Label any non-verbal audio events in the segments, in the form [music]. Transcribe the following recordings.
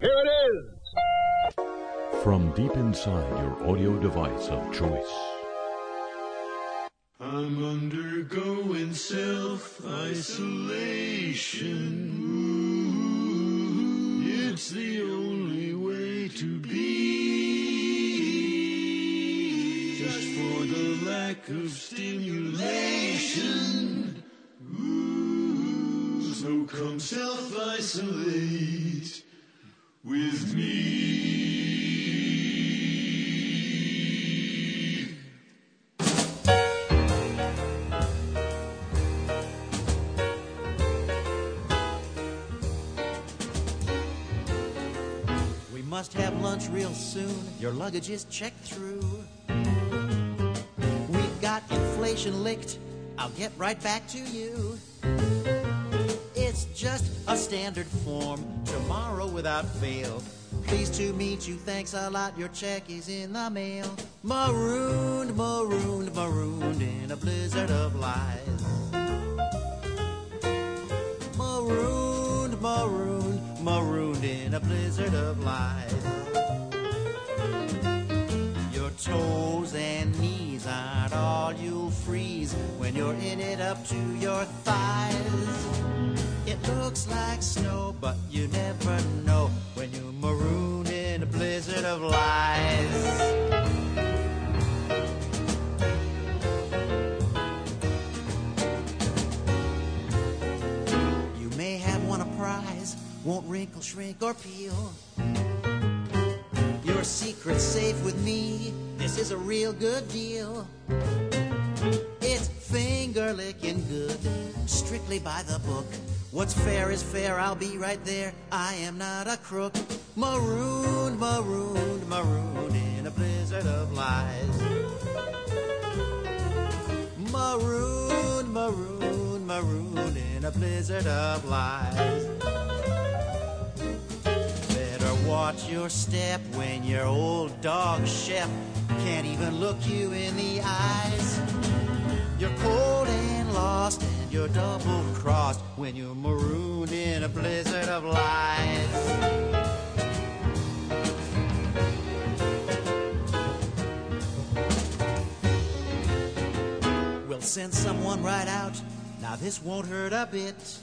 Here it is. From deep inside your audio device of choice. I'm undergoing self isolation. It's the only way to be. Just for the lack of stimulation. Ooh, so come self isolate with me. We must have lunch real soon. Your luggage is checked through. We've got inflation licked. I'll get right back to you. It's just a standard form. Tomorrow without fail. Pleased to meet you. Thanks a lot. Your check is in the mail. Marooned, marooned, marooned in a blizzard of lies. Marooned, marooned, marooned in a blizzard of lies. Your toes and knees aren't all you'll freeze when you're in it up to your thighs. Looks like snow, but you never know when you're marooned in a blizzard of lies. You may have won a prize, won't wrinkle, shrink, or peel. Your secret's safe with me. This is a real good deal. It's finger licking good, strictly by the book. What's fair is fair, I'll be right there. I am not a crook. Marooned, marooned, marooned in a blizzard of lies. Marooned, marooned, marooned in a blizzard of lies. Better watch your step when your old dog Shep can't even look you in the eyes. You're cold and lost you're double crossed when you're marooned in a blizzard of lies. We'll send someone right out. Now this won't hurt a bit.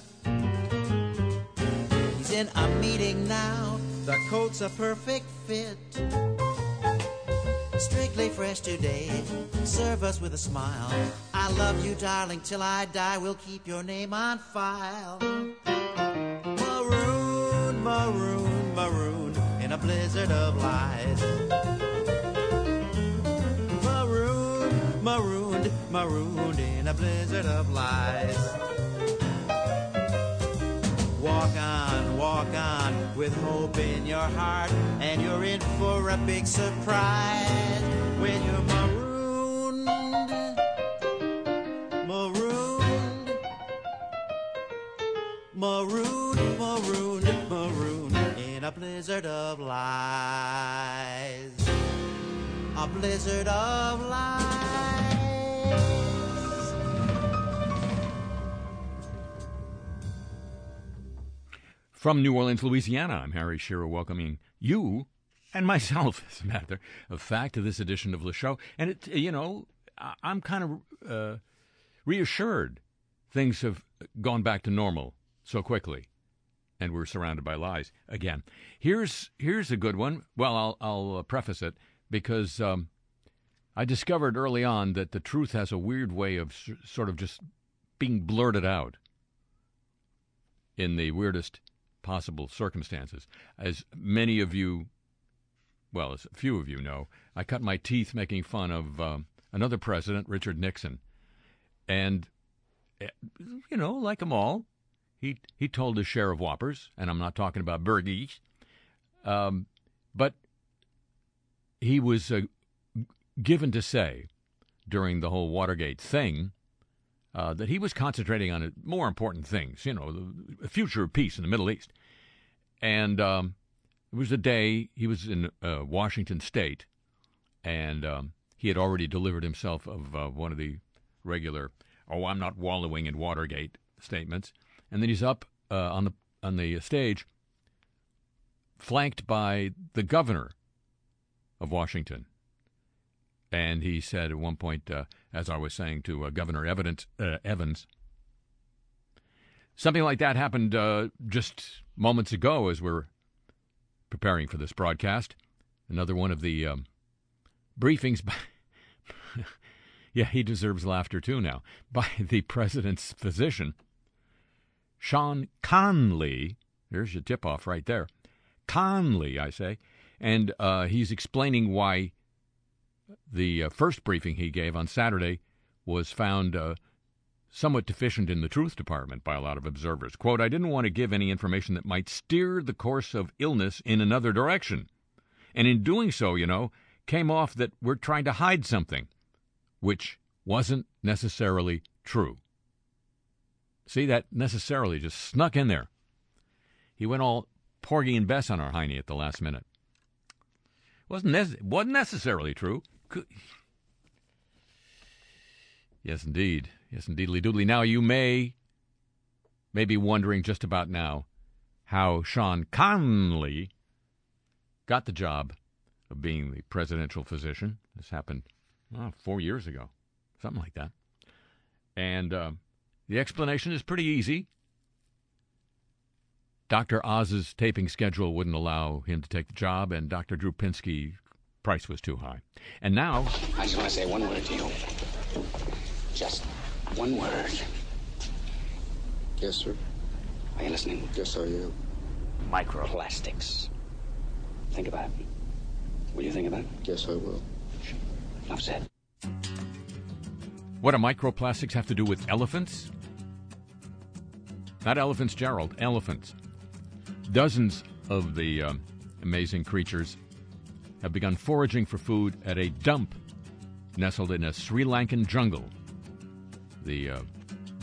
He's in a meeting now. The coat's a perfect fit. Strictly fresh today. Serve us with a smile. I love you, darling, till I die. We'll keep your name on file. Maroon, maroon, maroon in a blizzard of lies. Maroon, marooned, marooned in a blizzard of lies. Walk on, walk on with hope in your heart, and you're in for a big surprise when you're marooned, marooned, marooned, marooned, marooned in a blizzard of lies. A blizzard of lies. From New Orleans, Louisiana, I'm Harry Shearer welcoming you and myself, [laughs] as a matter of fact, to this edition of the show. And, it, you know, I'm kind of uh, reassured things have gone back to normal so quickly. And we're surrounded by lies again. Here's here's a good one. Well, I'll I'll uh, preface it because um, I discovered early on that the truth has a weird way of sort of just being blurted out in the weirdest possible circumstances. As many of you, well, as a few of you know, I cut my teeth making fun of um, another president, Richard Nixon. And, eh, you know, like them all, he, he told his share of whoppers, and I'm not talking about birdies, um, but he was uh, given to say during the whole Watergate thing uh, that he was concentrating on more important things, you know, the future of peace in the Middle East. And um, it was a day he was in uh, Washington State, and um, he had already delivered himself of uh, one of the regular "Oh, I'm not wallowing in Watergate" statements, and then he's up uh, on the on the stage flanked by the governor of Washington. And he said at one point, uh, as I was saying to uh, Governor uh, Evans, something like that happened uh, just moments ago as we're preparing for this broadcast. Another one of the um, briefings by. [laughs] yeah, he deserves laughter too now. By the president's physician, Sean Conley. There's your tip off right there. Conley, I say. And uh, he's explaining why the uh, first briefing he gave on Saturday was found uh, somewhat deficient in the truth department by a lot of observers. Quote, I didn't want to give any information that might steer the course of illness in another direction. And in doing so, you know, came off that we're trying to hide something, which wasn't necessarily true. See, that necessarily just snuck in there. He went all Porgy and Bess on our Heine at the last minute. Wasn't, ne- wasn't necessarily true. Could... Yes, indeed. Yes, indeedly doodly. Now, you may, may be wondering just about now how Sean Conley got the job of being the presidential physician. This happened oh, four years ago, something like that. And uh, the explanation is pretty easy. Dr. Oz's taping schedule wouldn't allow him to take the job, and Dr. Drew Pinsky price was too high. And now. I just want to say one word to you. Just one word. Yes, sir. Are you listening? Yes, I am. Microplastics. Think about it. Will you think about it? Yes, I will. Enough said. What do microplastics have to do with elephants? Not elephants, Gerald, elephants. Dozens of the uh, amazing creatures have begun foraging for food at a dump nestled in a Sri Lankan jungle. The uh,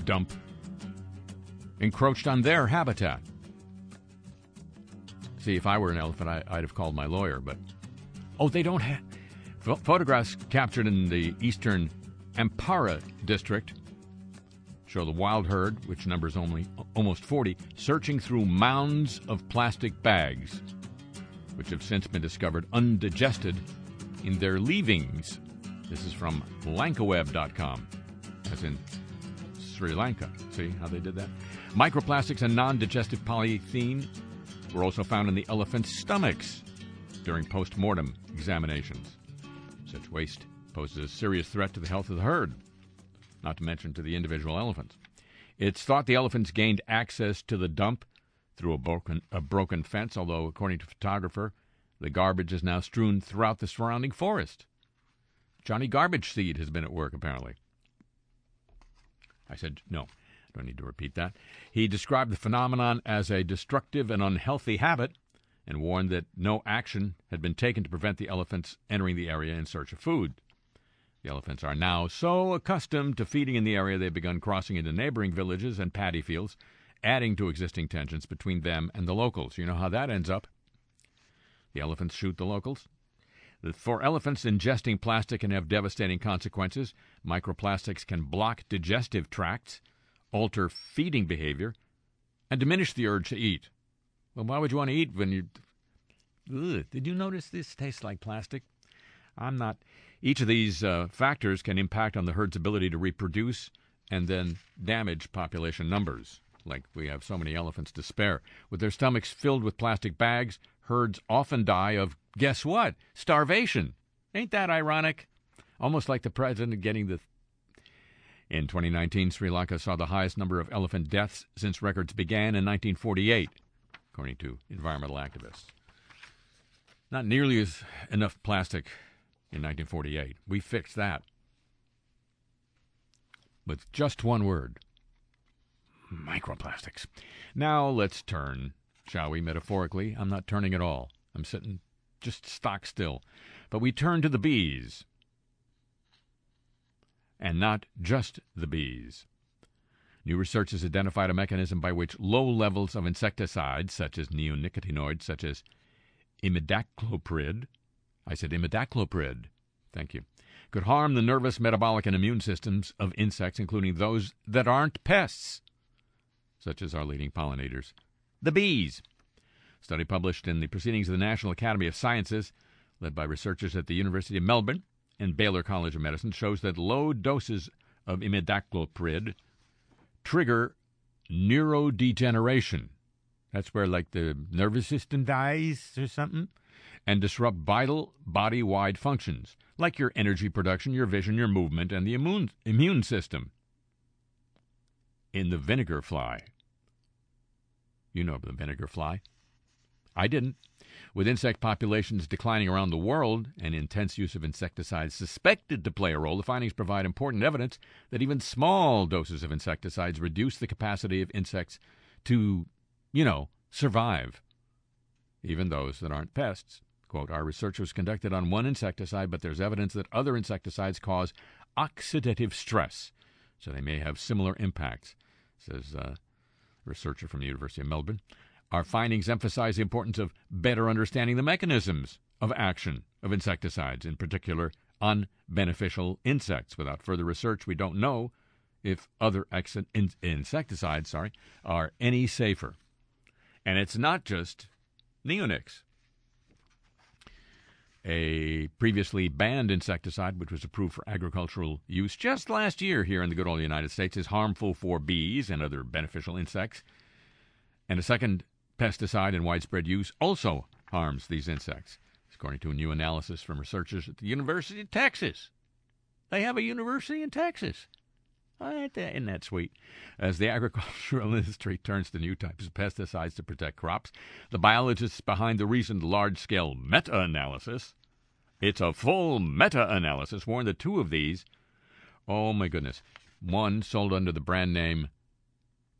dump encroached on their habitat. See, if I were an elephant, I, would have called my lawyer, but. Oh, they don't have. Photographs captured in the eastern Ampara district show the wild herd, which numbers only almost 40, searching through mounds of plastic bags, which have since been discovered undigested in their leavings. This is from lankaweb.com, as in Sri Lanka. See how they did that? Microplastics and non digestive polythene were also found in the elephant's stomachs during post mortem examinations. Such waste poses a serious threat to the health of the herd not to mention to the individual elephants. It's thought the elephants gained access to the dump through a broken, a broken fence, although, according to photographer, the garbage is now strewn throughout the surrounding forest. Johnny Garbage Seed has been at work, apparently. I said, no, I don't need to repeat that. He described the phenomenon as a destructive and unhealthy habit and warned that no action had been taken to prevent the elephants entering the area in search of food. The elephants are now so accustomed to feeding in the area they've begun crossing into neighboring villages and paddy fields, adding to existing tensions between them and the locals. You know how that ends up. The elephants shoot the locals. For elephants, ingesting plastic can have devastating consequences. Microplastics can block digestive tracts, alter feeding behavior, and diminish the urge to eat. Well, why would you want to eat when you. Ugh, did you notice this tastes like plastic? I'm not. Each of these uh, factors can impact on the herd's ability to reproduce and then damage population numbers. Like we have so many elephants to spare. With their stomachs filled with plastic bags, herds often die of, guess what? Starvation. Ain't that ironic? Almost like the president getting the. In 2019, Sri Lanka saw the highest number of elephant deaths since records began in 1948, according to environmental activists. Not nearly as enough plastic in 1948. We fixed that. With just one word microplastics. Now let's turn, shall we, metaphorically? I'm not turning at all. I'm sitting just stock still. But we turn to the bees. And not just the bees. New research has identified a mechanism by which low levels of insecticides, such as neonicotinoids, such as imidacloprid, I said imidacloprid. Thank you. Could harm the nervous, metabolic, and immune systems of insects, including those that aren't pests, such as our leading pollinators, the bees. study published in the Proceedings of the National Academy of Sciences, led by researchers at the University of Melbourne and Baylor College of Medicine, shows that low doses of imidacloprid trigger neurodegeneration. That's where, like, the nervous system dies or something, and disrupt vital body wide functions, like your energy production, your vision, your movement, and the immune, immune system. In the vinegar fly. You know the vinegar fly. I didn't. With insect populations declining around the world and intense use of insecticides suspected to play a role, the findings provide important evidence that even small doses of insecticides reduce the capacity of insects to, you know, survive, even those that aren't pests. Quote, Our research was conducted on one insecticide, but there's evidence that other insecticides cause oxidative stress, so they may have similar impacts, says a researcher from the University of Melbourne. Our findings emphasize the importance of better understanding the mechanisms of action of insecticides, in particular on beneficial insects. Without further research, we don't know if other ex- in- insecticides sorry, are any safer. And it's not just neonics. A previously banned insecticide, which was approved for agricultural use just last year here in the good old United States, is harmful for bees and other beneficial insects. And a second pesticide in widespread use also harms these insects, according to a new analysis from researchers at the University of Texas. They have a university in Texas. Eh, eh, Isn't that sweet? As the [laughs] agricultural industry turns to new types of pesticides to protect crops, the biologists behind the recent large scale meta analysis, it's a full meta analysis, warned that two of these, oh my goodness, one sold under the brand name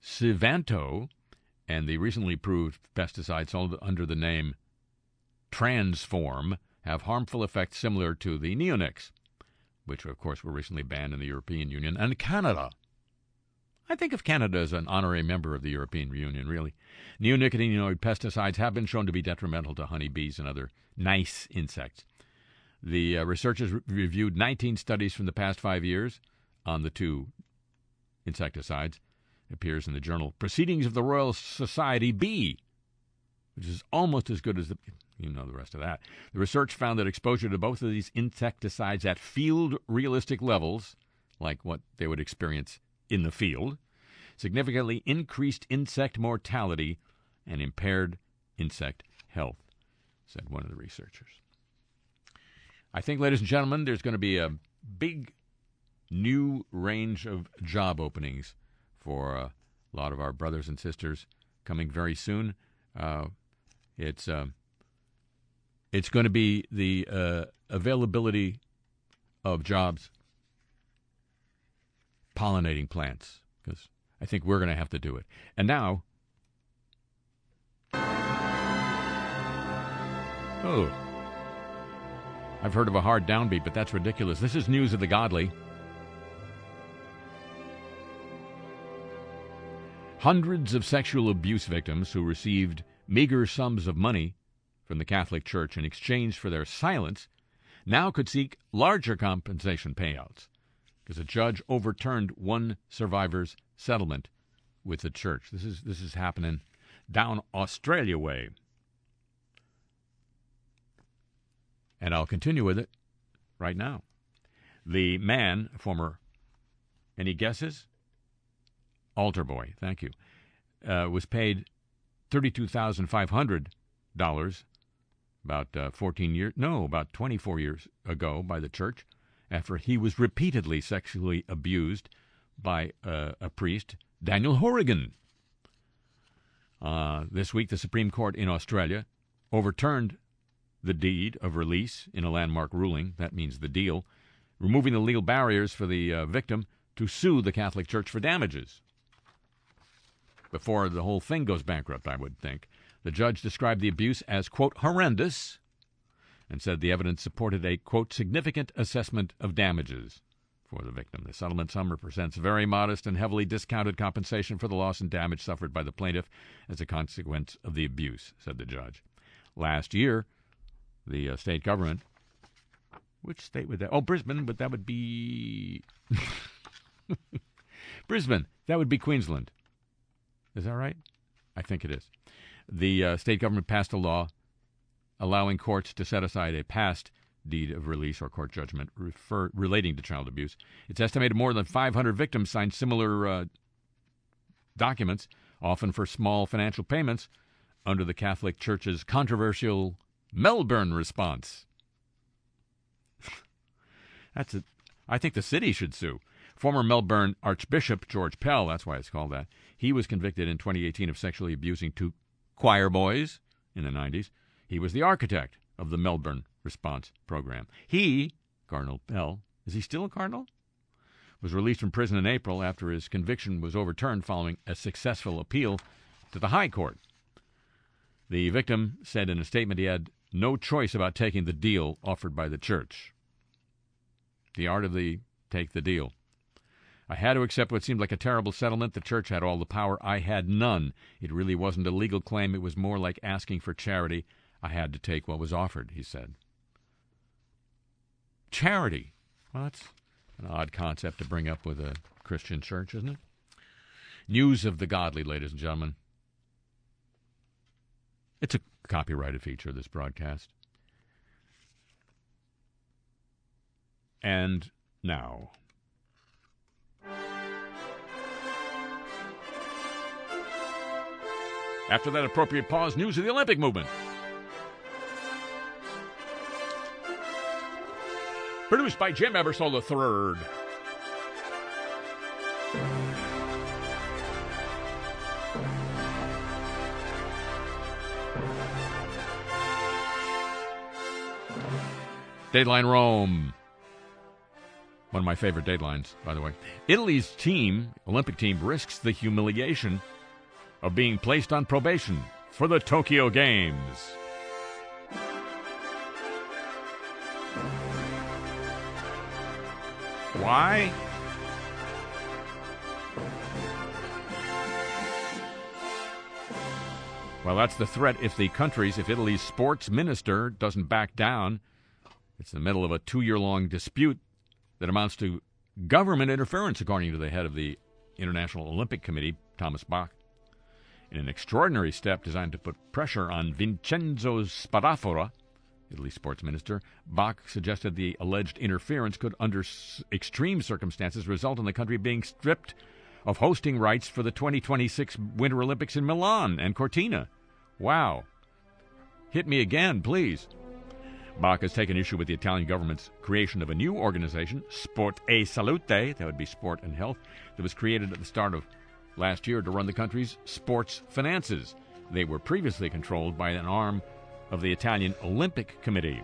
Sivanto, and the recently approved pesticide sold under the name Transform have harmful effects similar to the neonics which of course were recently banned in the European Union, and Canada. I think of Canada as an honorary member of the European Union, really. Neonicotinoid pesticides have been shown to be detrimental to honeybees and other nice insects. The uh, researchers re- reviewed 19 studies from the past five years on the two insecticides. It appears in the journal Proceedings of the Royal Society B, which is almost as good as the you know the rest of that. The research found that exposure to both of these insecticides at field realistic levels, like what they would experience in the field, significantly increased insect mortality and impaired insect health, said one of the researchers. I think, ladies and gentlemen, there's going to be a big new range of job openings for a lot of our brothers and sisters coming very soon. Uh, it's. Uh, it's going to be the uh, availability of jobs pollinating plants because I think we're going to have to do it. And now, oh, I've heard of a hard downbeat, but that's ridiculous. This is news of the godly. Hundreds of sexual abuse victims who received meager sums of money from the Catholic Church in exchange for their silence now could seek larger compensation payouts because a judge overturned one survivor's settlement with the church. This is, this is happening down Australia way. And I'll continue with it right now. The man, former, any guesses? Altar boy, thank you, uh, was paid $32,500 about uh, 14 years, no, about 24 years ago by the church after he was repeatedly sexually abused by uh, a priest, Daniel Horrigan. Uh, this week, the Supreme Court in Australia overturned the deed of release in a landmark ruling. That means the deal, removing the legal barriers for the uh, victim to sue the Catholic Church for damages. Before the whole thing goes bankrupt, I would think. The judge described the abuse as, quote, horrendous and said the evidence supported a, quote, significant assessment of damages for the victim. The settlement sum represents very modest and heavily discounted compensation for the loss and damage suffered by the plaintiff as a consequence of the abuse, said the judge. Last year, the uh, state government, which state would that? Oh, Brisbane, but that would be [laughs] Brisbane. That would be Queensland. Is that right? I think it is the uh, state government passed a law allowing courts to set aside a past deed of release or court judgment refer, relating to child abuse. It's estimated more than 500 victims signed similar uh, documents, often for small financial payments, under the Catholic Church's controversial Melbourne response. [laughs] That's it. I think the city should sue. Former Melbourne Archbishop George Pell, that's why it's called that, he was convicted in 2018 of sexually abusing two choir boys in the 90s. He was the architect of the Melbourne response program. He, Cardinal Pell, is he still a cardinal? Was released from prison in April after his conviction was overturned following a successful appeal to the High Court. The victim said in a statement he had no choice about taking the deal offered by the church. The art of the take the deal. I had to accept what seemed like a terrible settlement. The church had all the power. I had none. It really wasn't a legal claim. It was more like asking for charity. I had to take what was offered, he said. Charity. Well, that's an odd concept to bring up with a Christian church, isn't it? News of the godly, ladies and gentlemen. It's a copyrighted feature of this broadcast. And now. After that appropriate pause, news of the Olympic movement. Produced by Jim Ebersol III. Dateline Rome. One of my favorite datelines, by the way. Italy's team, Olympic team, risks the humiliation of being placed on probation for the Tokyo Games. Why? Well, that's the threat if the country's, if Italy's sports minister doesn't back down. It's in the middle of a two year long dispute that amounts to government interference, according to the head of the International Olympic Committee, Thomas Bach. In an extraordinary step designed to put pressure on Vincenzo Spadafora, Italy's sports minister, Bach suggested the alleged interference could, under s- extreme circumstances, result in the country being stripped of hosting rights for the 2026 Winter Olympics in Milan and Cortina. Wow. Hit me again, please. Bach has taken issue with the Italian government's creation of a new organization, Sport e Salute, that would be sport and health, that was created at the start of last year to run the country's sports finances. They were previously controlled by an arm of the Italian Olympic Committee.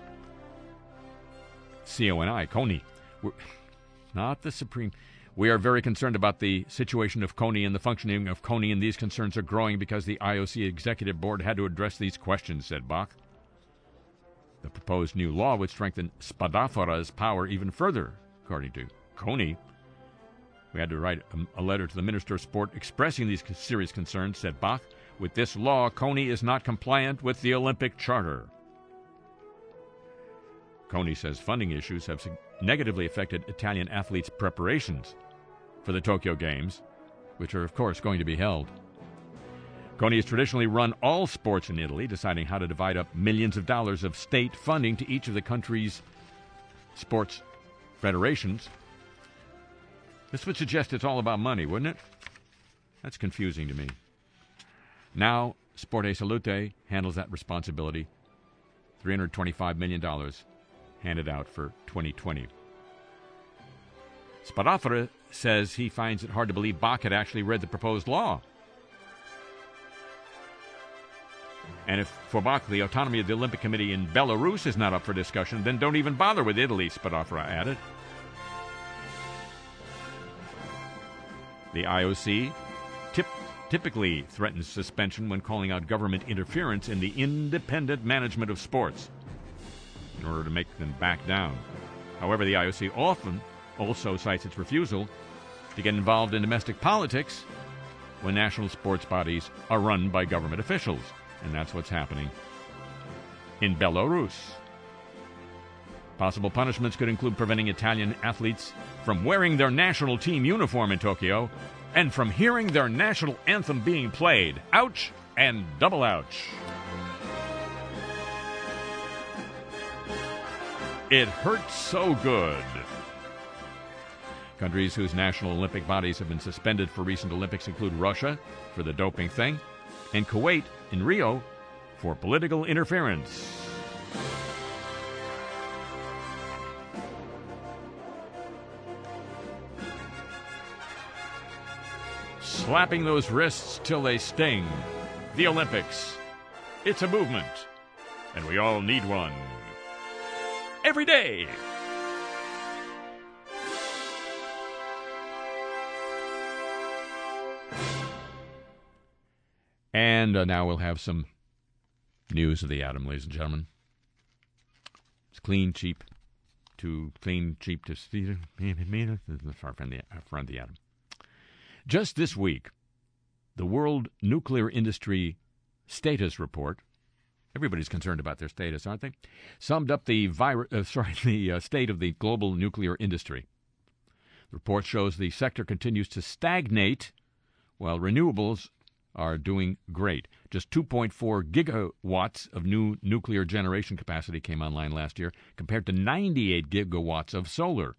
CONI, CONI. We're, [laughs] not the Supreme. We are very concerned about the situation of CONI and the functioning of CONI, and these concerns are growing because the IOC Executive Board had to address these questions, said Bach. The proposed new law would strengthen Spadafora's power even further, according to CONI. We had to write a, a letter to the Minister of Sport expressing these serious concerns, said Bach. With this law, CONI is not compliant with the Olympic Charter. CONI says funding issues have negatively affected Italian athletes' preparations for the Tokyo Games, which are, of course, going to be held. CONI has traditionally run all sports in Italy, deciding how to divide up millions of dollars of state funding to each of the country's sports federations. This would suggest it's all about money, wouldn't it? That's confusing to me. Now, Sport e Salute handles that responsibility. $325 million handed out for 2020. Spadafora says he finds it hard to believe Bach had actually read the proposed law. And if for Bach the autonomy of the Olympic Committee in Belarus is not up for discussion, then don't even bother with Italy, Spadafora added. The IOC tip, typically threatens suspension when calling out government interference in the independent management of sports in order to make them back down. However, the IOC often also cites its refusal to get involved in domestic politics when national sports bodies are run by government officials. And that's what's happening in Belarus. Possible punishments could include preventing Italian athletes from wearing their national team uniform in Tokyo and from hearing their national anthem being played. Ouch and double ouch. It hurts so good. Countries whose national Olympic bodies have been suspended for recent Olympics include Russia for the doping thing and Kuwait in Rio for political interference. Slapping those wrists till they sting. The Olympics. It's a movement, and we all need one. Every day. And uh, now we'll have some news of the atom, ladies and gentlemen. It's clean, cheap, to clean, cheap to [laughs] far from the, from the atom. Just this week, the World Nuclear Industry Status Report. Everybody's concerned about their status, aren't they? Summed up the virus, uh, sorry, [laughs] the uh, state of the global nuclear industry. The report shows the sector continues to stagnate, while renewables are doing great. Just 2.4 gigawatts of new nuclear generation capacity came online last year, compared to 98 gigawatts of solar.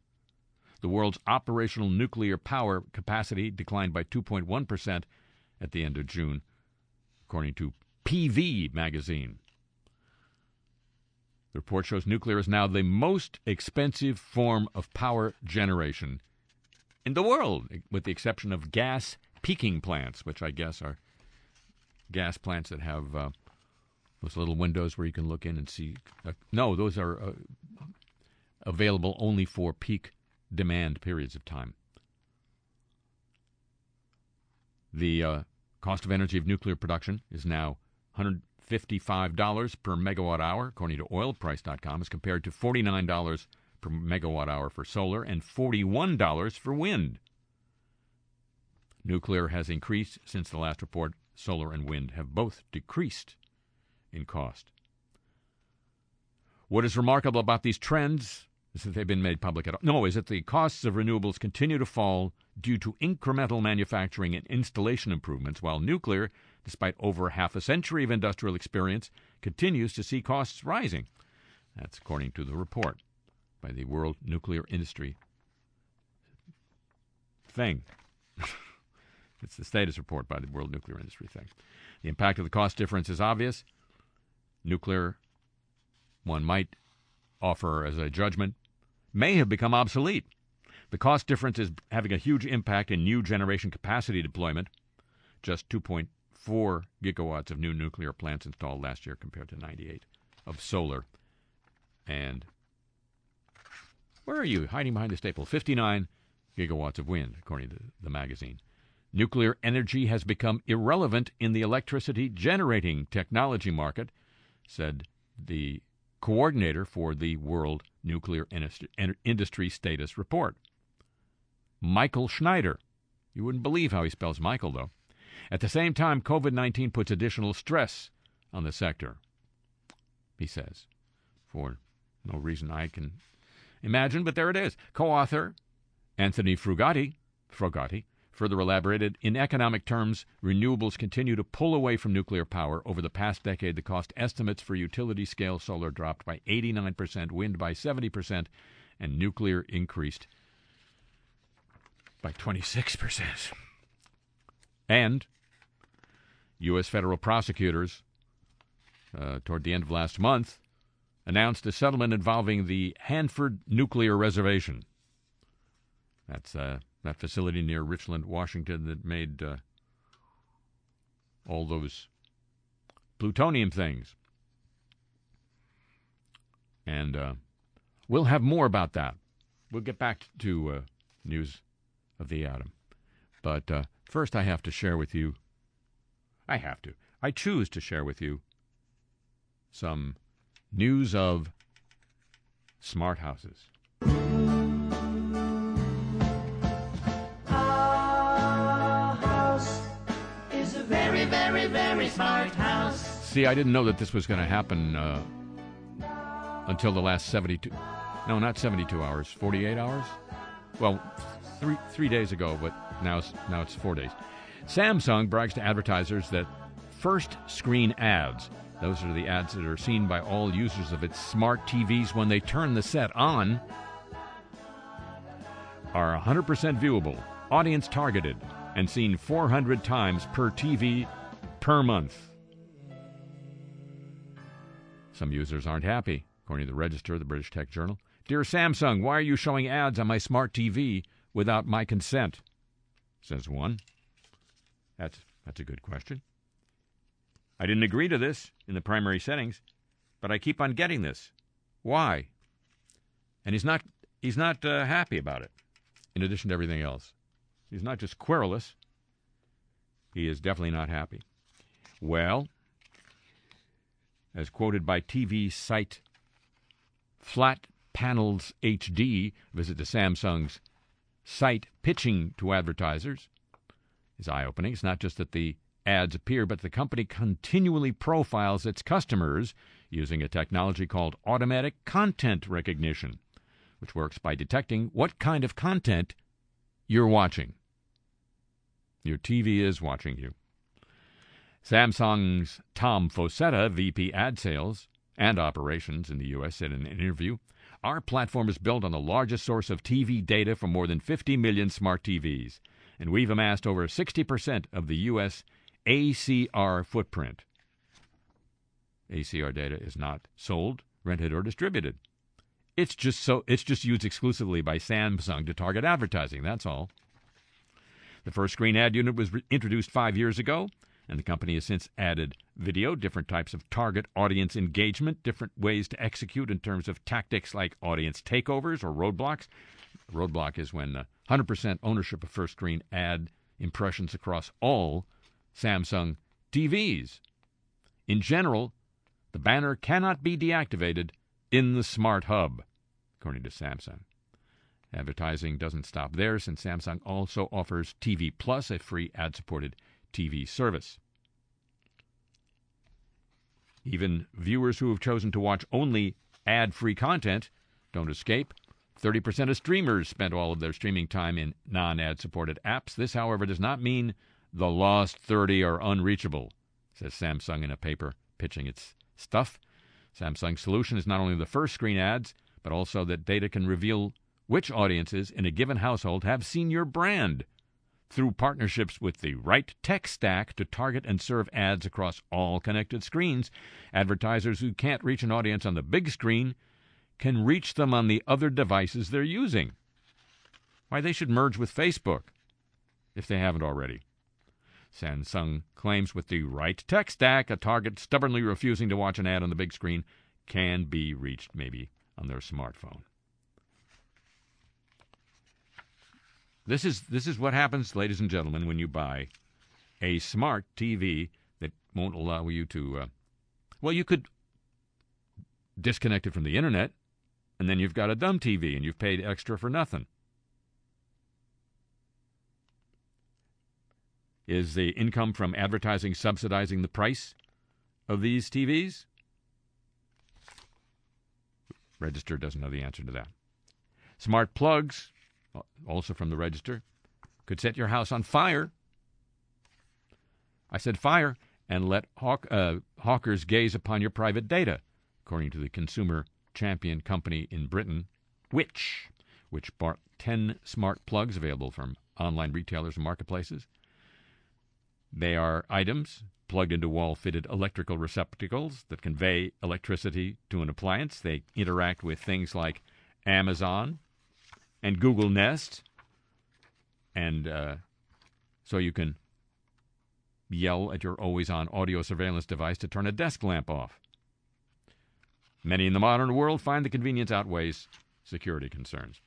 The world's operational nuclear power capacity declined by 2.1% at the end of June, according to PV magazine. The report shows nuclear is now the most expensive form of power generation in the world, with the exception of gas peaking plants, which I guess are gas plants that have uh, those little windows where you can look in and see. Uh, no, those are uh, available only for peak demand periods of time. The uh, cost of energy of nuclear production is now $155 per megawatt hour, according to oilprice.com, as compared to $49 per megawatt hour for solar and $41 for wind. Nuclear has increased since the last report. Solar and wind have both decreased in cost. What is remarkable about these trends that they've been made public at all. No, is that the costs of renewables continue to fall due to incremental manufacturing and installation improvements, while nuclear, despite over half a century of industrial experience, continues to see costs rising. That's according to the report by the World Nuclear Industry thing. [laughs] it's the status report by the World Nuclear Industry thing. The impact of the cost difference is obvious. Nuclear, one might offer as a judgment, may have become obsolete. The cost difference is having a huge impact in new generation capacity deployment. Just 2.4 gigawatts of new nuclear plants installed last year compared to 98 of solar. And where are you? Hiding behind the staple. 59 gigawatts of wind, according to the magazine. Nuclear energy has become irrelevant in the electricity generating technology market, said the coordinator for the World Nuclear Industry Status Report. Mycle Schneider. You wouldn't believe how he spells Michael, though. At the same time, COVID 19 puts additional stress on the sector, he says, for no reason I can imagine, but there it is. Co author Anthony Frugati, Frugati Further elaborated, in economic terms, renewables continue to pull away from nuclear power. Over the past decade, the cost estimates for utility scale solar dropped by 89%, wind by 70%, and nuclear increased by 26%. And U.S. federal prosecutors, uh, toward the end of last month, announced a settlement involving the Hanford Nuclear Reservation. That's uh, that facility near Richland, Washington, that made uh, all those plutonium things. And uh, we'll have more about that. We'll get back to uh, news of the atom. But uh, first, I have to share with you. I have to. I choose to share with you some news of smart houses. See, I didn't know that this was going to happen uh, until the last 72. No, not 72 hours. 48 hours. Well, three three days ago. But Now now it's four days. Samsung brags to advertisers that first screen ads, those are the ads that are seen by all users of its smart TVs when they turn the set on, are 100% viewable, audience targeted, and seen 400 times per TV per month. Some users aren't happy, according to the Register, of the British Tech Journal. Dear Samsung, why are you showing ads on my smart TV without my consent? Says one. That's, that's a good question. I didn't agree to this in the primary settings, but I keep on getting this. Why? And he's not, he's not uh, happy about it, in addition to everything else. He's not just querulous, he is definitely not happy. Well, as quoted by TV site Flat Panels HD, visit the Samsung's site pitching to advertisers is eye opening. It's not just that the ads appear, but the company continually profiles its customers using a technology called automatic content recognition, which works by detecting what kind of content you're watching. Your TV is watching you. Samsung's Tom Fosetta, VP Ad Sales and Operations in the U.S., said in an interview Our platform is built on the largest source of TV data from more than 50 million smart TVs, and we've amassed over 60% of the U.S. ACR footprint. ACR data is not sold, rented, or distributed. It's just so it's just used exclusively by Samsung to target advertising. That's all. The first screen ad unit was re- introduced five years ago, and the company has since added video, different types of target audience engagement, different ways to execute in terms of tactics like audience takeovers or roadblocks. Roadblock is when uh, 100% ownership of first screen ad impressions across all Samsung TVs. In general, the banner cannot be deactivated in the Smart Hub, according to Samsung. Advertising doesn't stop there since Samsung also offers TV Plus, a free ad supported TV service. Even viewers who have chosen to watch only ad free content don't escape. 30% of streamers spend all of their streaming time in non ad supported apps. This, however, does not mean the lost 30 are unreachable, says Samsung in a paper pitching its stuff. Samsung's solution is not only the first screen ads, but also that data can reveal which audiences in a given household have seen your brand through partnerships with the right tech stack to target and serve ads across all connected screens. Advertisers who can't reach an audience on the big screen can reach them on the other devices they're using. Why, they should merge with Facebook if they haven't already. Samsung claims with the right tech stack, a target stubbornly refusing to watch an ad on the big screen can be reached maybe on their smartphone. This is this is what happens, ladies and gentlemen, when you buy a smart TV that won't allow you to. Uh, well, you could disconnect it from the internet, and then you've got a dumb TV, and you've paid extra for nothing. Is the income from advertising subsidizing the price of these TVs? Register doesn't know the answer to that. Smart plugs also from the register, could set your house on fire. I said fire and let hawk, uh, hawkers gaze upon your private data, according to the consumer champion company in Britain, Which, which bought 10 smart plugs available from online retailers and marketplaces. They are items plugged into wall fitted electrical receptacles that convey electricity to an appliance. They interact with things like Amazon, and Google Nest, and uh, so you can yell at your always on audio surveillance device to turn a desk lamp off. Many in the modern world find the convenience outweighs security concerns.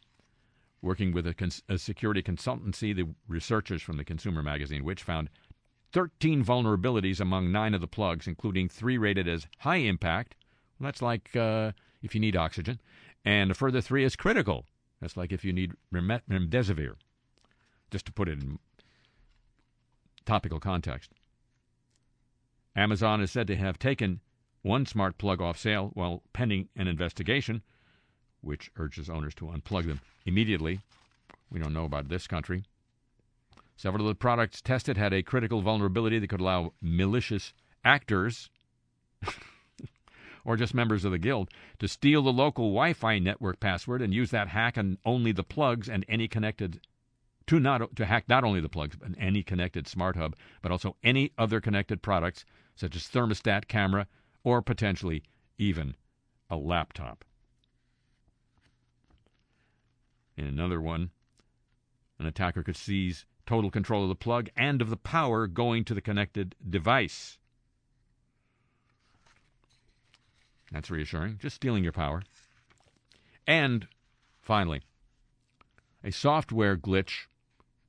Working with a, cons- a, security consultancy, the researchers from the consumer magazine Which found 13 vulnerabilities among nine of the plugs, including three rated as high impact. Well, that's like uh, if you need oxygen. And a further three is critical, that's like if you need remdesivir, just to put it in topical context. Amazon is said to have taken one smart plug off sale while pending an investigation, which urges owners to unplug them immediately. We don't know about this country. Several of the products tested had a critical vulnerability that could allow malicious actors [laughs] or just members of the guild to steal the local Wi-Fi network password and use that hack on only the plugs and any connected to not to hack not only the plugs but any connected smart hub, but also any other connected products such as thermostat, camera, or potentially even a laptop. In another one, an attacker could seize total control of the plug and of the power going to the connected device. That's reassuring. Just stealing your power. And finally, a software glitch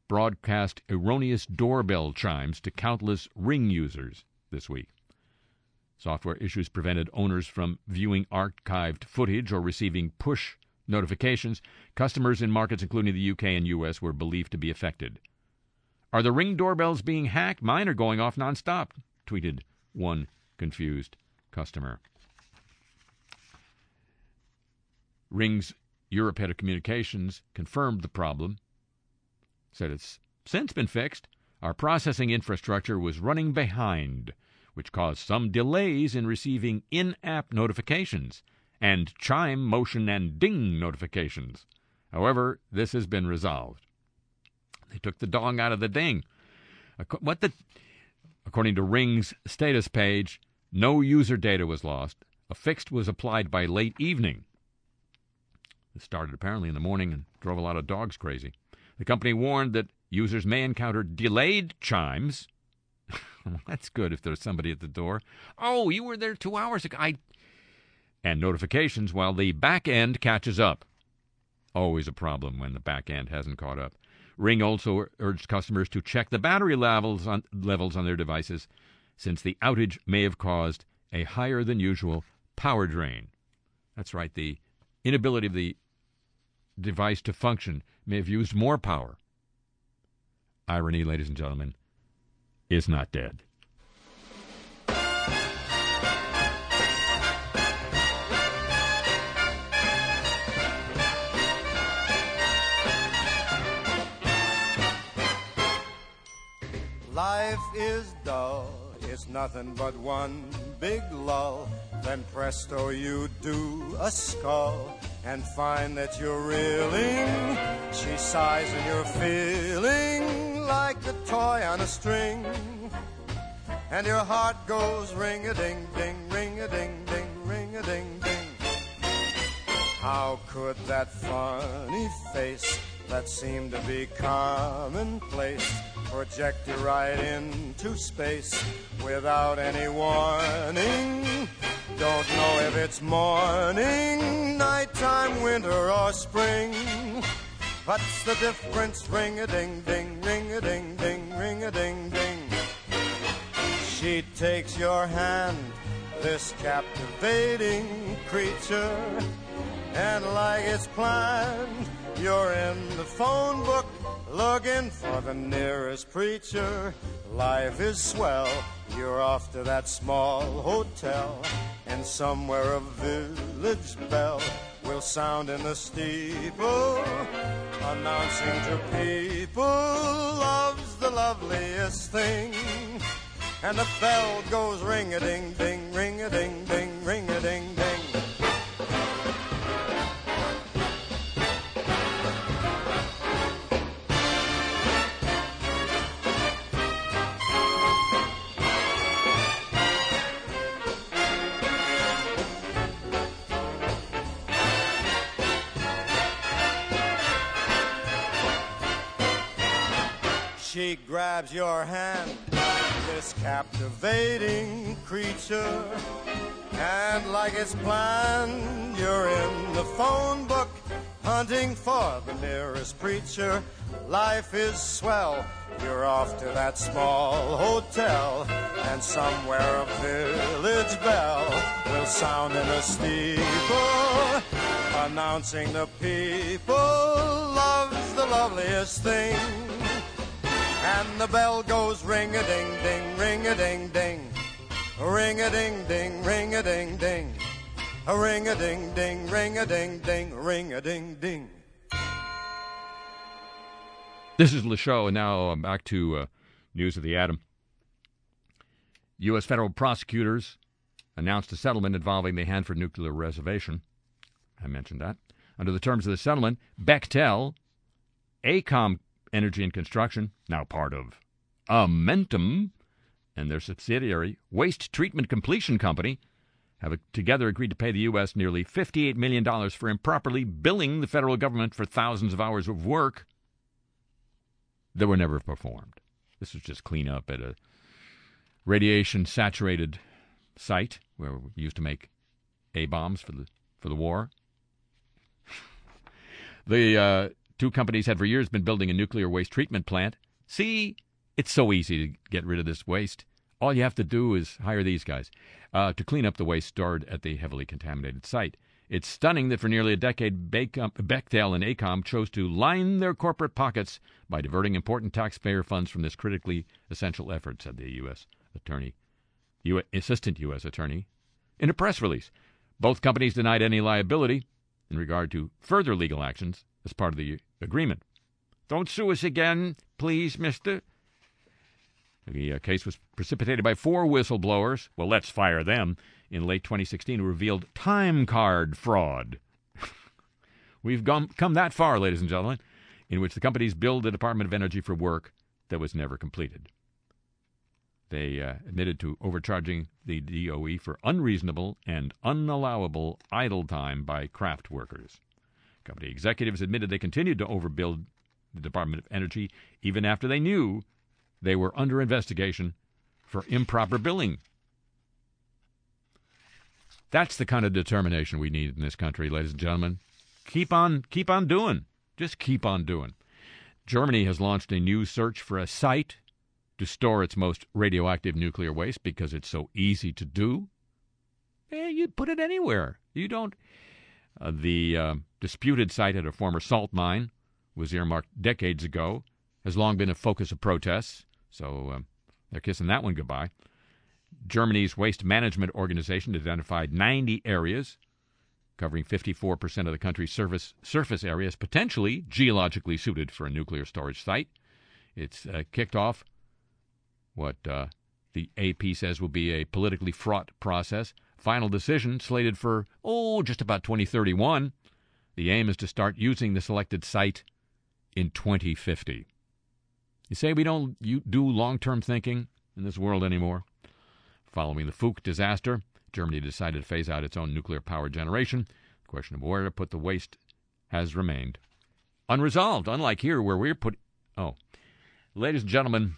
broadcast erroneous doorbell chimes to countless Ring users this week. Software issues prevented owners from viewing archived footage or receiving push notifications. Customers in markets including the UK and US were believed to be affected. Are the Ring doorbells being hacked? Mine are going off nonstop, tweeted one confused customer. Ring's Europe head of communications confirmed the problem, said it's since been fixed. Our processing infrastructure was running behind, which caused some delays in receiving in app notifications and chime, motion, and ding notifications. However, this has been resolved. They took the dong out of the ding. What the? According to Ring's status page, no user data was lost. A fix was applied by late evening. It started apparently in the morning and drove a lot of dogs crazy. The company warned that users may encounter delayed chimes. [laughs] That's good if there's somebody at the door. Oh, you were there two hours ago. I and notifications while the back end catches up. Always a problem when the back end hasn't caught up. Ring also urged customers to check the battery levels on, levels on their devices, since the outage may have caused a higher than usual power drain. That's right, the inability of the device to function may have used more power. Irony, ladies and gentlemen, is not dead. Life is dull, it's nothing but one big lull. Then presto, you do a skull and find that you're reeling. She sighs and you're feeling like a toy on a string. And your heart goes ring a ding ding, ring a ding ding, ring a ding ding. How could that funny face that seemed to be commonplace project you right into space without any warning? Don't know if it's morning, nighttime, winter, or spring. What's the difference? Ring a ding ding, ring a ding ding, ring a ding ding. She takes your hand, this captivating creature, and like it's planned, you're in the phone book looking for the nearest preacher. Life is swell, you're off to that small hotel and somewhere a village bell will sound in the steeple, announcing to people love's the loveliest thing. And the bell goes ring a ding ding, ring a ding ding, She grabs your hand, this captivating creature. And like it's planned, you're in the phone book hunting for the nearest preacher. Life is swell. You're off to that small hotel, and somewhere a village bell will sound in a steeple, announcing the people love's the loveliest thing. And the bell goes ring a ding ding, ring a ding ding, ring a ding ding, ring a ding ding, ring a ding ding, ring a ding ding, ring a ding ding. This is Le Show, and now uh, back to uh, news of the atom. U.S. federal prosecutors announced a settlement involving the Hanford Nuclear Reservation. I mentioned that. Under the terms of the settlement, Bechtel, AECOM Energy and Construction, now part of Amentum, and their subsidiary, Waste Treatment Completion Company, have together agreed to pay the U.S. nearly $58 million for improperly billing the federal government for thousands of hours of work that were never performed. This was just cleanup at a radiation saturated site where we used to make A bombs for the for the war. [laughs] the uh, two companies had for years been building a nuclear waste treatment plant. See, it's so easy to get rid of this waste. All you have to do is hire these guys uh, to clean up the waste stored at the heavily contaminated site. It's stunning that for nearly a decade, Bechtel and AECOM chose to line their corporate pockets by diverting important taxpayer funds from this critically essential effort, said the U.S. Attorney, U- Assistant U.S. Attorney, in a press release. Both companies denied any liability in regard to further legal actions as part of the agreement. Don't sue us again, please, mister. The uh, case was precipitated by four whistleblowers. Well, let's fire them in late 2016 who revealed time card fraud. [laughs] We've gone, come that far, ladies and gentlemen, in which the companies billed the Department of Energy for work that was never completed. They uh, admitted to overcharging the DOE for unreasonable and unallowable idle time by craft workers. Company executives admitted they continued to overbuild the Department of Energy even after they knew they were under investigation for improper billing that's the kind of determination we need in this country, ladies and gentlemen. Keep on, keep on doing. Just keep on doing. Germany has launched a new search for a site to store its most radioactive nuclear waste because it's so easy to do. Eh, you put it anywhere. You don't. Uh, the uh, disputed site at a former salt mine was earmarked decades ago, has long been a focus of protests, so uh, they're kissing that one goodbye. Germany's waste management organization identified 90 areas covering 54% of the country's surface, surface areas potentially geologically suited for a nuclear storage site. It's uh, kicked off what uh, the AP says will be a politically fraught process. Final decision slated for, oh, just about 2031. The aim is to start using the selected site in 2050. You say we don't do long term thinking in this world anymore? Following the Fuchs disaster, Germany decided to phase out its own nuclear power generation. The question of where to put the waste has remained unresolved, unlike here where we're put. Oh, ladies and gentlemen,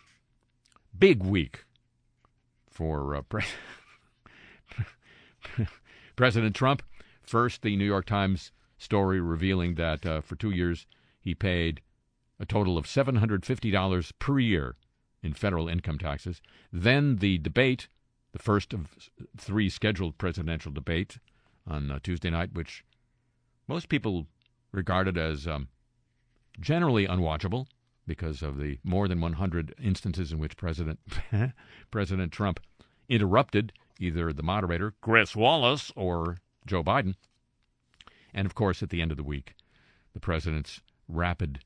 big week for uh, pre- [laughs] President Trump. First, the New York Times story revealing that uh, for two years he paid a total of $750 per year in federal income taxes. Then the debate the first of three scheduled presidential debates on uh, Tuesday night, which most people regarded as um, generally unwatchable because of the more than 100 instances in which President [laughs] President Trump interrupted either the moderator, Chris Wallace, or Joe Biden. And of course, at the end of the week, the president's rapid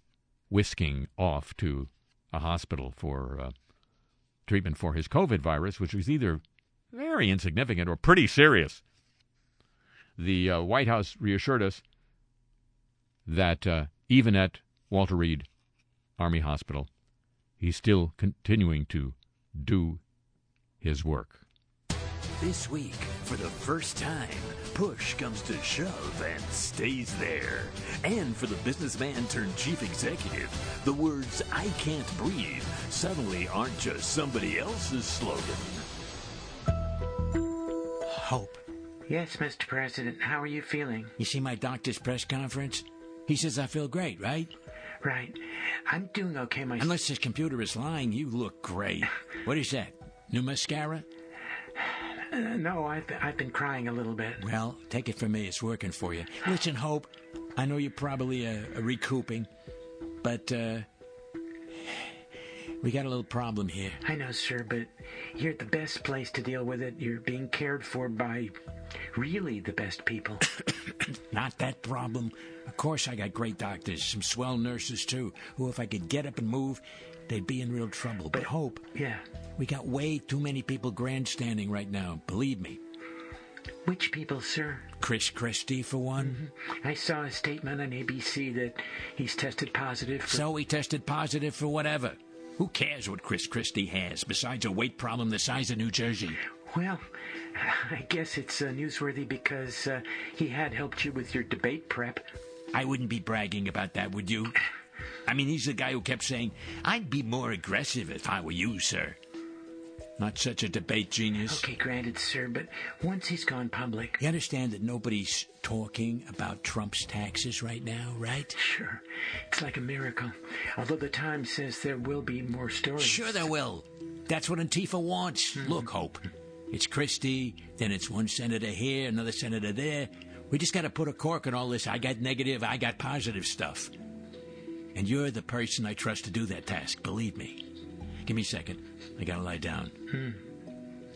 whisking off to a hospital for uh, treatment for his COVID virus, which was either very insignificant or pretty serious. The uh, White House reassured us that uh, even at Walter Reed Army Hospital, he's still continuing to do his work. This week, for the first time, push comes to shove and stays there. And for the businessman turned chief executive, the words I can't breathe suddenly aren't just somebody else's slogan hope. Yes, Mr. President. How are you feeling? You see my doctor's press conference? He says I feel great, right? Right. I'm doing okay myself. Unless his computer is lying, you look great. [laughs] what is that? New mascara? Uh, no, I've, I've been crying a little bit. Well, take it from me. It's working for you. Listen, Hope, I know you're probably uh, recouping, but uh, We got a little problem here. I know, sir, but you're at the best place to deal with it. You're being cared for by really the best people. [coughs] Not that problem. Of course, I got great doctors, some swell nurses too, who, if I could get up and move, they'd be in real trouble. But hope. Yeah. We got way too many people grandstanding right now. Believe me. Which people, sir? Chris Christie, for one. Mm-hmm. I saw a statement on ABC that he's tested positive. For... So he tested positive for whatever. Who cares what Chris Christie has, besides a weight problem the size of New Jersey? Well, [laughs] I guess it's uh, newsworthy because uh, he had helped you with your debate prep. I wouldn't be bragging about that, would you? [laughs] I mean, he's the guy who kept saying, I'd be more aggressive if I were you, sir. Not such a debate genius. Okay, granted, sir, but once he's gone public. You understand that nobody's talking about Trump's taxes right now, right? Sure. It's like a miracle. Although the Times says there will be more stories. Sure, there will. That's what Antifa wants. Mm-hmm. Look, Hope. It's Christie, then it's one senator here, another senator there. We just got to put a cork on all this I got negative, I got positive stuff. And you're the person I trust to do that task, believe me. Give me a second. I gotta lie down. Hmm.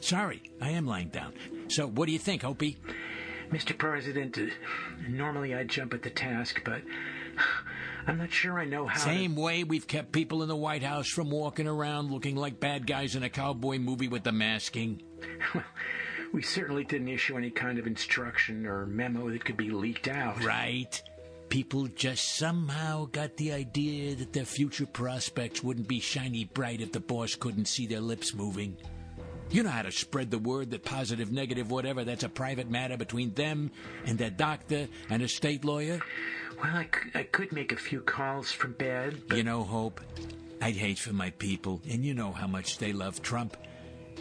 Sorry, I am lying down. So, what do you think, Opie? Mr. President, uh, normally I'd jump at the task, but I'm not sure I know how. Same to... way we've kept people in the White House from walking around looking like bad guys in a cowboy movie with the masking. Well, we certainly didn't issue any kind of instruction or memo that could be leaked out. Right. People just somehow got the idea that their future prospects wouldn't be shiny bright if the boss couldn't see their lips moving. You know how to spread the word that positive, negative, whatever, that's a private matter between them and their doctor and a state lawyer? Well, I, c- I could make a few calls from bed. But... You know, Hope, I'd hate for my people, and you know how much they love Trump.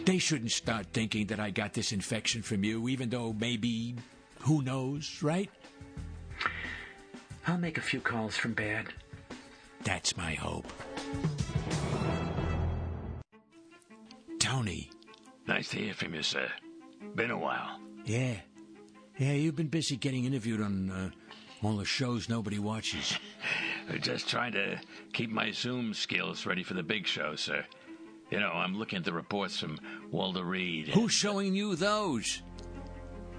They shouldn't start thinking that I got this infection from you, even though maybe, who knows, right? I'll make a few calls from bed. That's my hope. Tony. Nice to hear from you, sir. Been a while. Yeah. Yeah, you've been busy getting interviewed on uh, all the shows nobody watches. [laughs] Just trying to keep my Zoom skills ready for the big show, sir. You know, I'm looking at the reports from Walter Reed. Who's showing you those?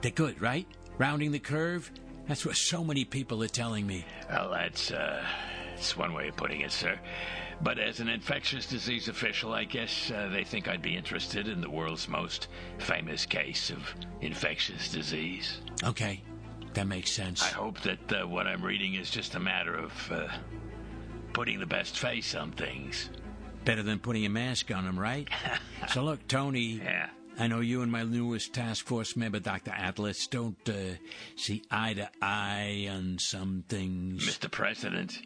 They're good, right? Rounding the curve? That's what so many people are telling me. Well, that's, uh, that's one way of putting it, sir. But as an infectious disease official, I guess uh, they think I'd be interested in the world's most famous case of infectious disease. Okay, that makes sense. I hope that uh, what I'm reading is just a matter of uh, putting the best face on things. Better than putting a mask on them, right? [laughs] so look, Tony. Yeah. I know you and my newest task force member, Dr. Atlas, don't uh, see eye to eye on some things. Mr. President,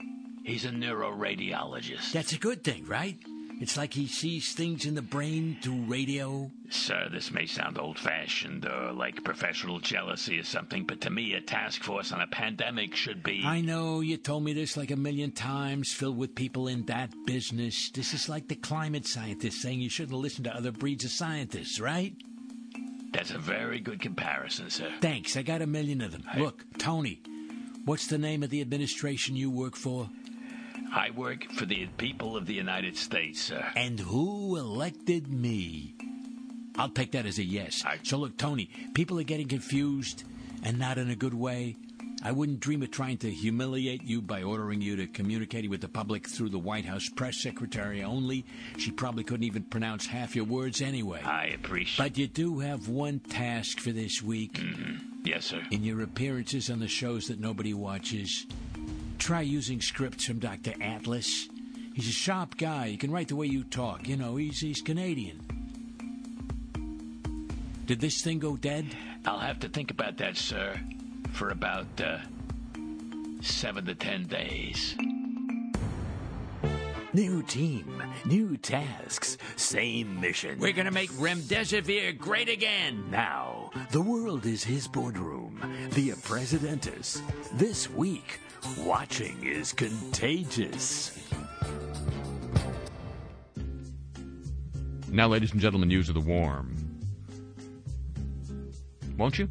he's a neuroradiologist. That's a good thing, right? It's like he sees things in the brain through radio. Sir, this may sound old fashioned or uh, like professional jealousy or something, but to me, a task force on a pandemic should be. I know you told me this like a million times, filled with people in that business. This is like the climate scientists saying you shouldn't listen to other breeds of scientists, right? That's a very good comparison, sir. Thanks. I got a million of them. Hey. Look, Tony, what's the name of the administration you work for? I work for the people of the United States, sir. And who elected me? I'll take that as a yes. I- So look, Tony, people are getting confused and not in a good way. I wouldn't dream of trying to humiliate you by ordering you to communicate with the public through the White House press secretary only. She probably couldn't even pronounce half your words anyway. I appreciate But you do have one task for this week. Mm-hmm. Yes, sir. In your appearances on the shows that nobody watches, try using scripts from Dr. Atlas. He's a sharp guy. He can write the way you talk. You know, he's, he's Canadian. Did this thing go dead? I'll have to think about that, sir, for about uh, seven to ten days. New team, new tasks, same mission. We're going to make Remdesivir great again. Now, the world is his boardroom, the Presidentus. This week, watching is contagious. Now, ladies and gentlemen, news of the warm. Won't you?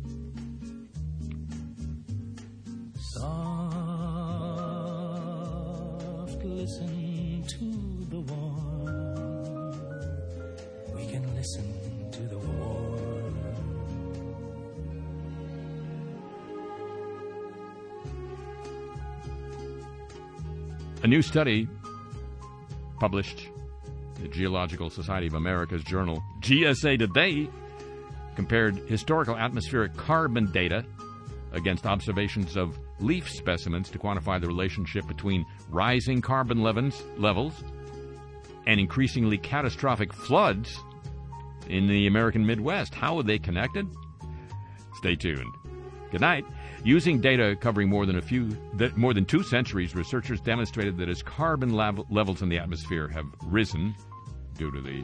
Study published the Geological Society of America's journal GSA Today compared historical atmospheric carbon data against observations of leaf specimens to quantify the relationship between rising carbon levels, levels and increasingly catastrophic floods in the American Midwest. How are they connected? Stay tuned. Good night. Using data covering more than a few, more than two centuries, researchers demonstrated that as carbon levels in the atmosphere have risen due to the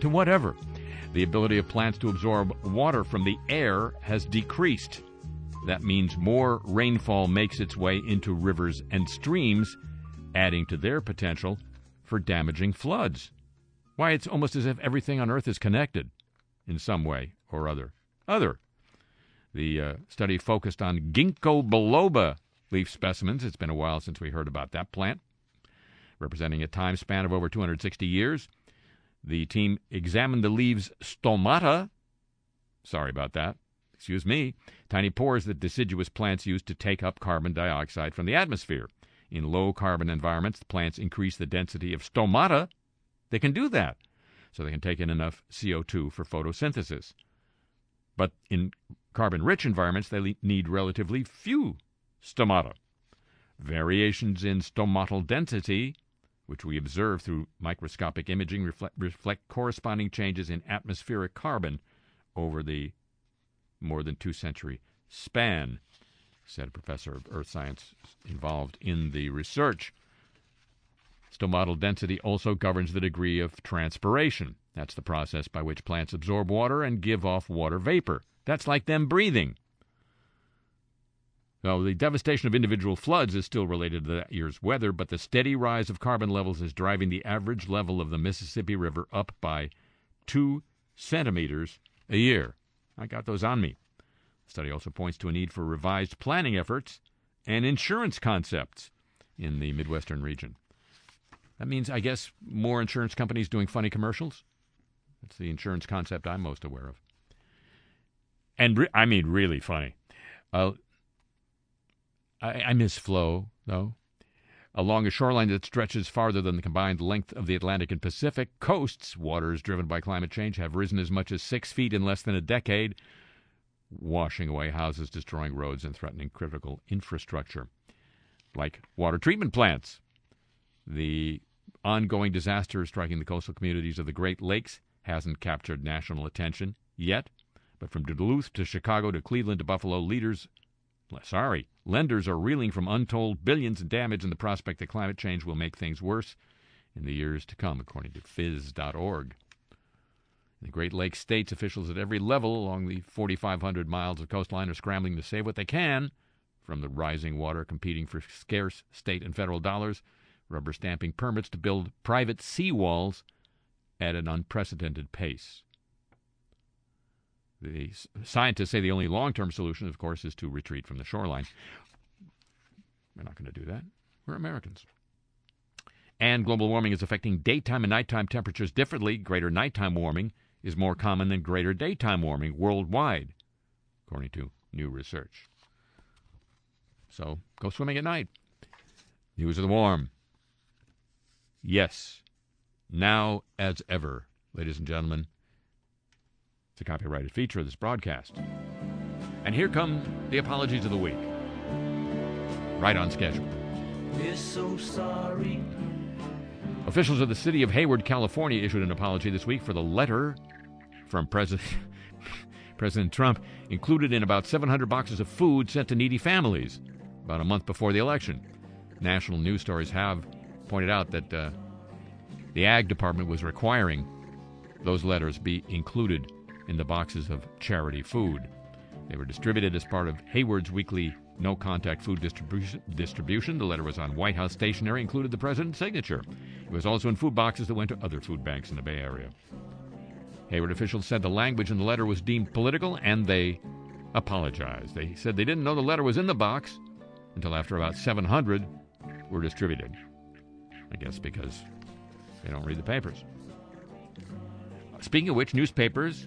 to whatever, the ability of plants to absorb water from the air has decreased. That means more rainfall makes its way into rivers and streams, adding to their potential for damaging floods. Why, it's almost as if everything on Earth is connected in some way or other. Other. The uh, study focused on ginkgo biloba leaf specimens. It's been a while since we heard about that plant, representing a time span of over 260 years. The team examined the leaves' stomata. Sorry about that. Excuse me. Tiny pores that deciduous plants use to take up carbon dioxide from the atmosphere. In low carbon environments, the plants increase the density of stomata. They can do that, so they can take in enough CO2 for photosynthesis. But in carbon rich environments, they need relatively few stomata. Variations in stomatal density, which we observe through microscopic imaging, reflect, reflect corresponding changes in atmospheric carbon over the more than two century span said a professor of earth science involved in the research. Stomatal density also governs the degree of transpiration. That's the process by which plants absorb water and give off water vapor. That's like them breathing. So the devastation of individual floods is still related to that year's weather, but the steady rise of carbon levels is driving the average level of the Mississippi River up by two centimeters a year. I got those on me. The study also points to a need for revised planning efforts and insurance concepts in the Midwestern region. That means, I guess, more insurance companies doing funny commercials. That's the insurance concept I'm most aware of. And re- I mean, really funny. Uh, I, I miss Flo, though. Along a shoreline that stretches farther than the combined length of the Atlantic and Pacific coasts, waters driven by climate change have risen as much as six feet in less than a decade, washing away houses, destroying roads, and threatening critical infrastructure, like water treatment plants. The ongoing disaster striking the coastal communities of the Great Lakes hasn't captured national attention yet, but from Duluth to Chicago to Cleveland to Buffalo, leaders, sorry, lenders are reeling from untold billions in damage and the prospect that climate change will make things worse in the years to come, according to phys.org. In the Great Lakes states, officials at every level along the 4,500 miles of coastline are scrambling to save what they can from the rising water competing for scarce state and federal dollars, rubber stamping permits to build private seawalls at an unprecedented pace. The scientists say the only long term solution, of course, is to retreat from the shoreline. We're not going to do that. We're Americans. And global warming is affecting daytime and nighttime temperatures differently. Greater nighttime warming is more common than greater daytime warming worldwide, according to new research. So go swimming at night. News of the warm. Yes, now as ever, ladies and gentlemen, it's a copyrighted feature of this broadcast. And here come the apologies of the week. Right on schedule. We're so sorry. Officials of the city of Hayward, California issued an apology this week for the letter from President [laughs] President Trump included in about 700 boxes of food sent to needy families about a month before the election. National news stories have pointed out that uh, the Ag Department was requiring those letters be included in the boxes of charity food. They were distributed as part of Hayward's weekly no contact food distribution, distribution. The letter was on White House stationery, included the president's signature. It was also in food boxes that went to other food banks in the Bay Area. Hayward officials said the language in the letter was deemed political and they apologized. They said they didn't know the letter was in the box until after about 700 were distributed. I guess because they don't read the papers. Speaking of which, newspapers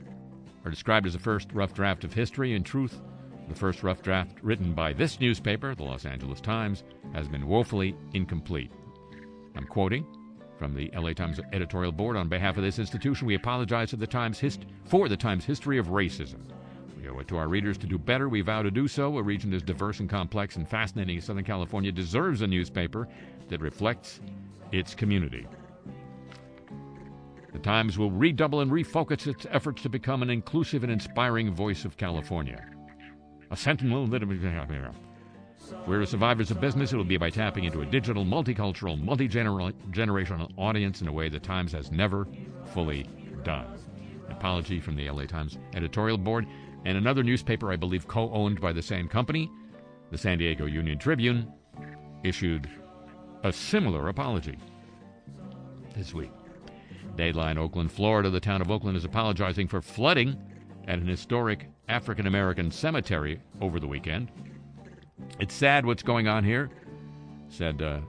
are described as the first rough draft of history. In truth, the first rough draft written by this newspaper, the Los Angeles Times, has been woefully incomplete. I'm quoting from the LA Times editorial board on behalf of this institution. We apologize to the Times hist- for the Times history of racism. We owe it to our readers to do better. We vow to do so. A region as diverse and complex and fascinating as Southern California deserves a newspaper that reflects its community. The Times will redouble and refocus its efforts to become an inclusive and inspiring voice of California. A sentinel that we're survivors of business. It will be by tapping into a digital, multicultural, multi generational audience in a way the Times has never fully done. Apology from the LA Times editorial board and another newspaper, I believe, co owned by the same company, the San Diego Union Tribune, issued a similar apology this week. Dateline Oakland, Florida. The town of Oakland is apologizing for flooding at an historic African American cemetery over the weekend. It's sad what's going on here, said uh,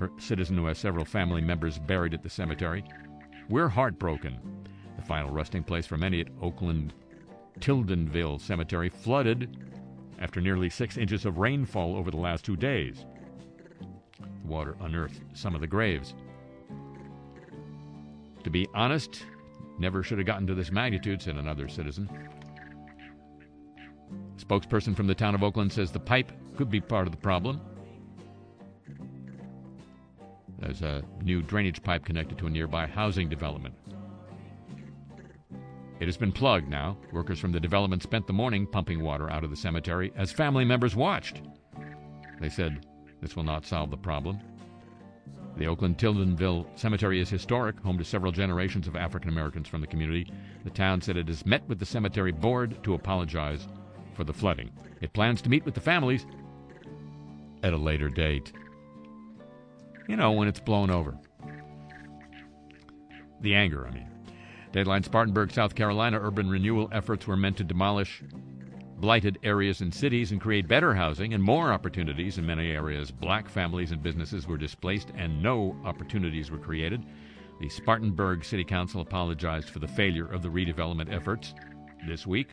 a citizen who has several family members buried at the cemetery. We're heartbroken. The final resting place for many at Oakland Tildenville Cemetery flooded after nearly six inches of rainfall over the last two days. The water unearthed some of the graves. To be honest, never should have gotten to this magnitude, said another citizen. A Spokesperson from the town of Oakland says the pipe could be part of the problem. There's a new drainage pipe connected to a nearby housing development. It has been plugged now. Workers from the development spent the morning pumping water out of the cemetery as family members watched. They said this will not solve the problem. The Oakland Tildenville Cemetery is historic, home to several generations of African Americans from the community. The town said it has met with the cemetery board to apologize for the flooding. It plans to meet with the families at a later date. You know, when it's blown over. The anger, I mean. Deadline Spartanburg, South Carolina, urban renewal efforts were meant to demolish blighted areas and cities and create better housing and more opportunities in many areas. Black families and businesses were displaced and no opportunities were created. The Spartanburg City Council apologized for the failure of the redevelopment efforts this week.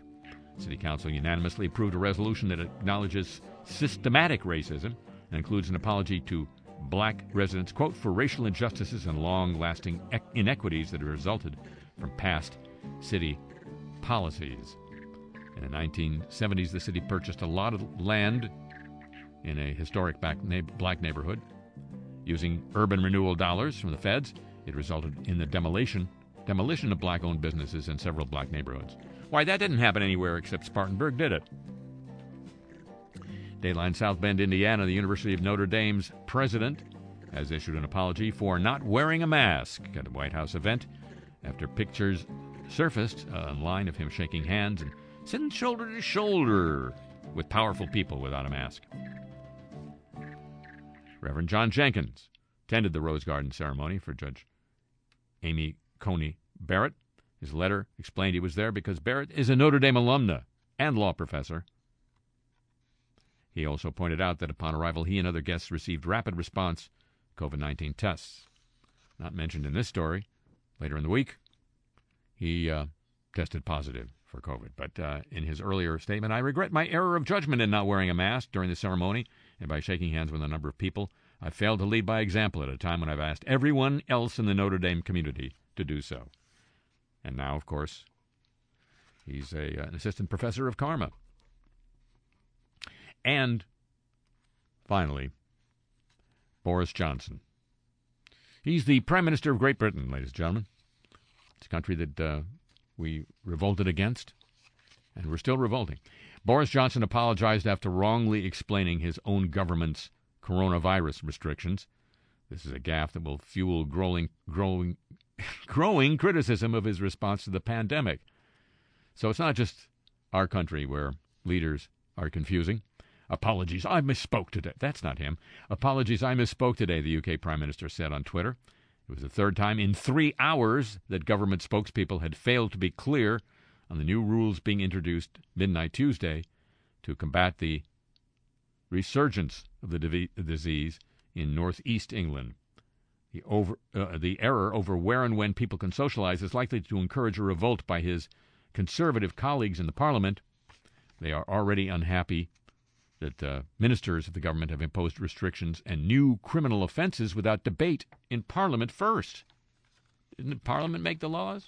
City Council unanimously approved a resolution that acknowledges systematic racism and includes an apology to black residents, quote, for racial injustices and long lasting inequities that have resulted from past city policies. In the 1970s, the city purchased a lot of land in a historic black neighborhood. Using urban renewal dollars from the feds, it resulted in the demolition demolition of black owned businesses in several black neighborhoods. Why, that didn't happen anywhere except Spartanburg, did it? Dayline South Bend, Indiana, the University of Notre Dame's president has issued an apology for not wearing a mask at a White House event after pictures surfaced online of him shaking hands and sitting shoulder to shoulder with powerful people without a mask. Reverend John Jenkins attended the Rose Garden ceremony for Judge Amy Coney Barrett. His letter explained he was there because Barrett is a Notre Dame alumna and law professor. He also pointed out that upon arrival, he and other guests received rapid response COVID 19 tests. Not mentioned in this story. Later in the week, he uh, tested positive for COVID. But uh, in his earlier statement, I regret my error of judgment in not wearing a mask during the ceremony and by shaking hands with a number of people. I failed to lead by example at a time when I've asked everyone else in the Notre Dame community to do so. And now, of course, he's a, uh, an assistant professor of karma. And finally, Boris Johnson. He's the Prime Minister of Great Britain, ladies and gentlemen. It's a country that uh, we revolted against, and we're still revolting. Boris Johnson apologized after wrongly explaining his own government's coronavirus restrictions. This is a gaffe that will fuel growing, growing [laughs] growing criticism of his response to the pandemic. So it's not just our country where leaders are confusing. Apologies, I misspoke today. That's not him. Apologies, I misspoke today, the UK Prime Minister said on Twitter. It was the third time in three hours that government spokespeople had failed to be clear on the new rules being introduced midnight Tuesday to combat the resurgence of the disease in northeast England. The, over, uh, the error over where and when people can socialize is likely to encourage a revolt by his conservative colleagues in the parliament. They are already unhappy that uh, ministers of the government have imposed restrictions and new criminal offenses without debate in Parliament first. Didn't Parliament make the laws?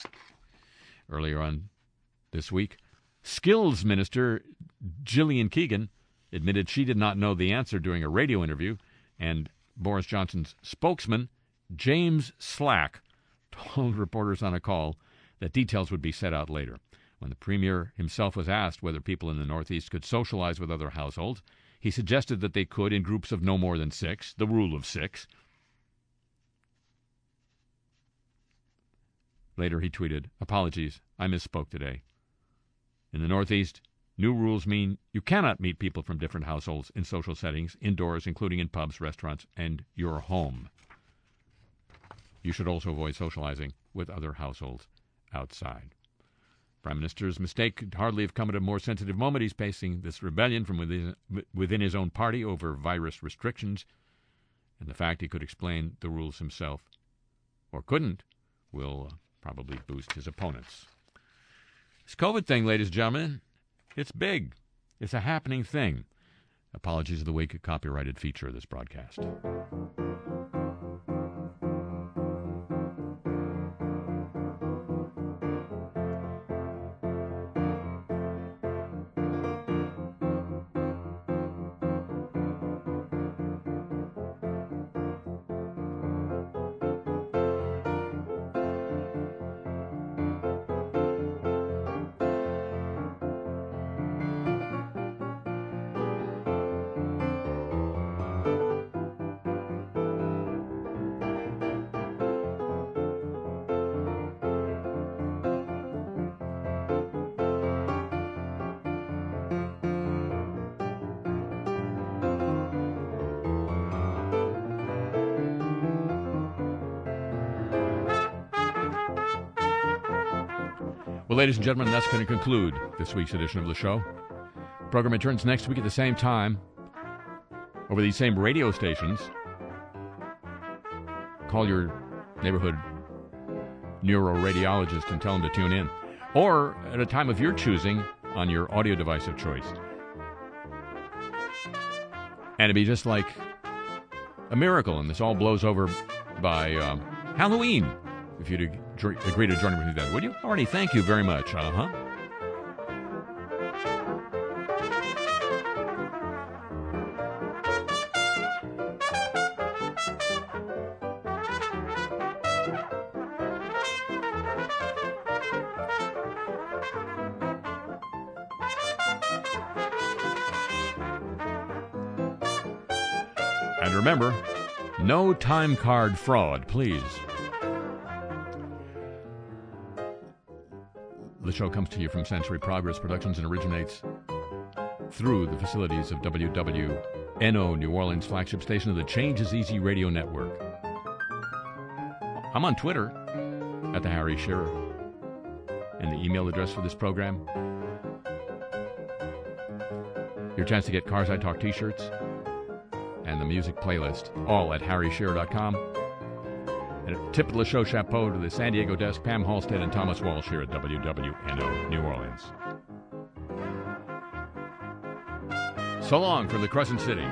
Earlier on this week, Skills Minister Gillian Keegan admitted she did not know the answer during a radio interview, and Boris Johnson's spokesman, James Slack, [laughs] told reporters on a call that details would be set out later. When the Premier himself was asked whether people in the Northeast could socialize with other households, he suggested that they could in groups of no more than six, the rule of six. Later he tweeted, Apologies, I misspoke today. In the Northeast, new rules mean you cannot meet people from different households in social settings, indoors, including in pubs, restaurants, and your home. You should also avoid socializing with other households outside. Prime Minister's mistake could hardly have come at a more sensitive moment. He's facing this rebellion from within, within his own party over virus restrictions, and the fact he could explain the rules himself, or couldn't, will uh, probably boost his opponents. This COVID thing, ladies and gentlemen, it's big. It's a happening thing. Apologies of the Week, a copyrighted feature of this broadcast. Well, ladies and gentlemen, that's going to conclude this week's edition of the show. The program returns next week at the same time over these same radio stations. Call your neighborhood neuroradiologist and tell them to tune in. Or at a time of your choosing on your audio device of choice. And it'd be just like a miracle, and this all blows over by um, Halloween if you'd agree to join me that, would you? Already, thank you very much. Uh huh. And remember, no time card fraud, please. Show comes to you from Century of Progress Productions and originates through the facilities of WWNO New Orleans, flagship station of the Change is Easy radio network. I'm on Twitter at the Harry Shearer. And the email address for this program your chance to get Cars I Talk t shirts and the music playlist, all at harryshearer.com. Tip of the show chapeau to the San Diego desk, Pam Halstead and Thomas Walsh here at WWNO New Orleans. So long from the Crescent City.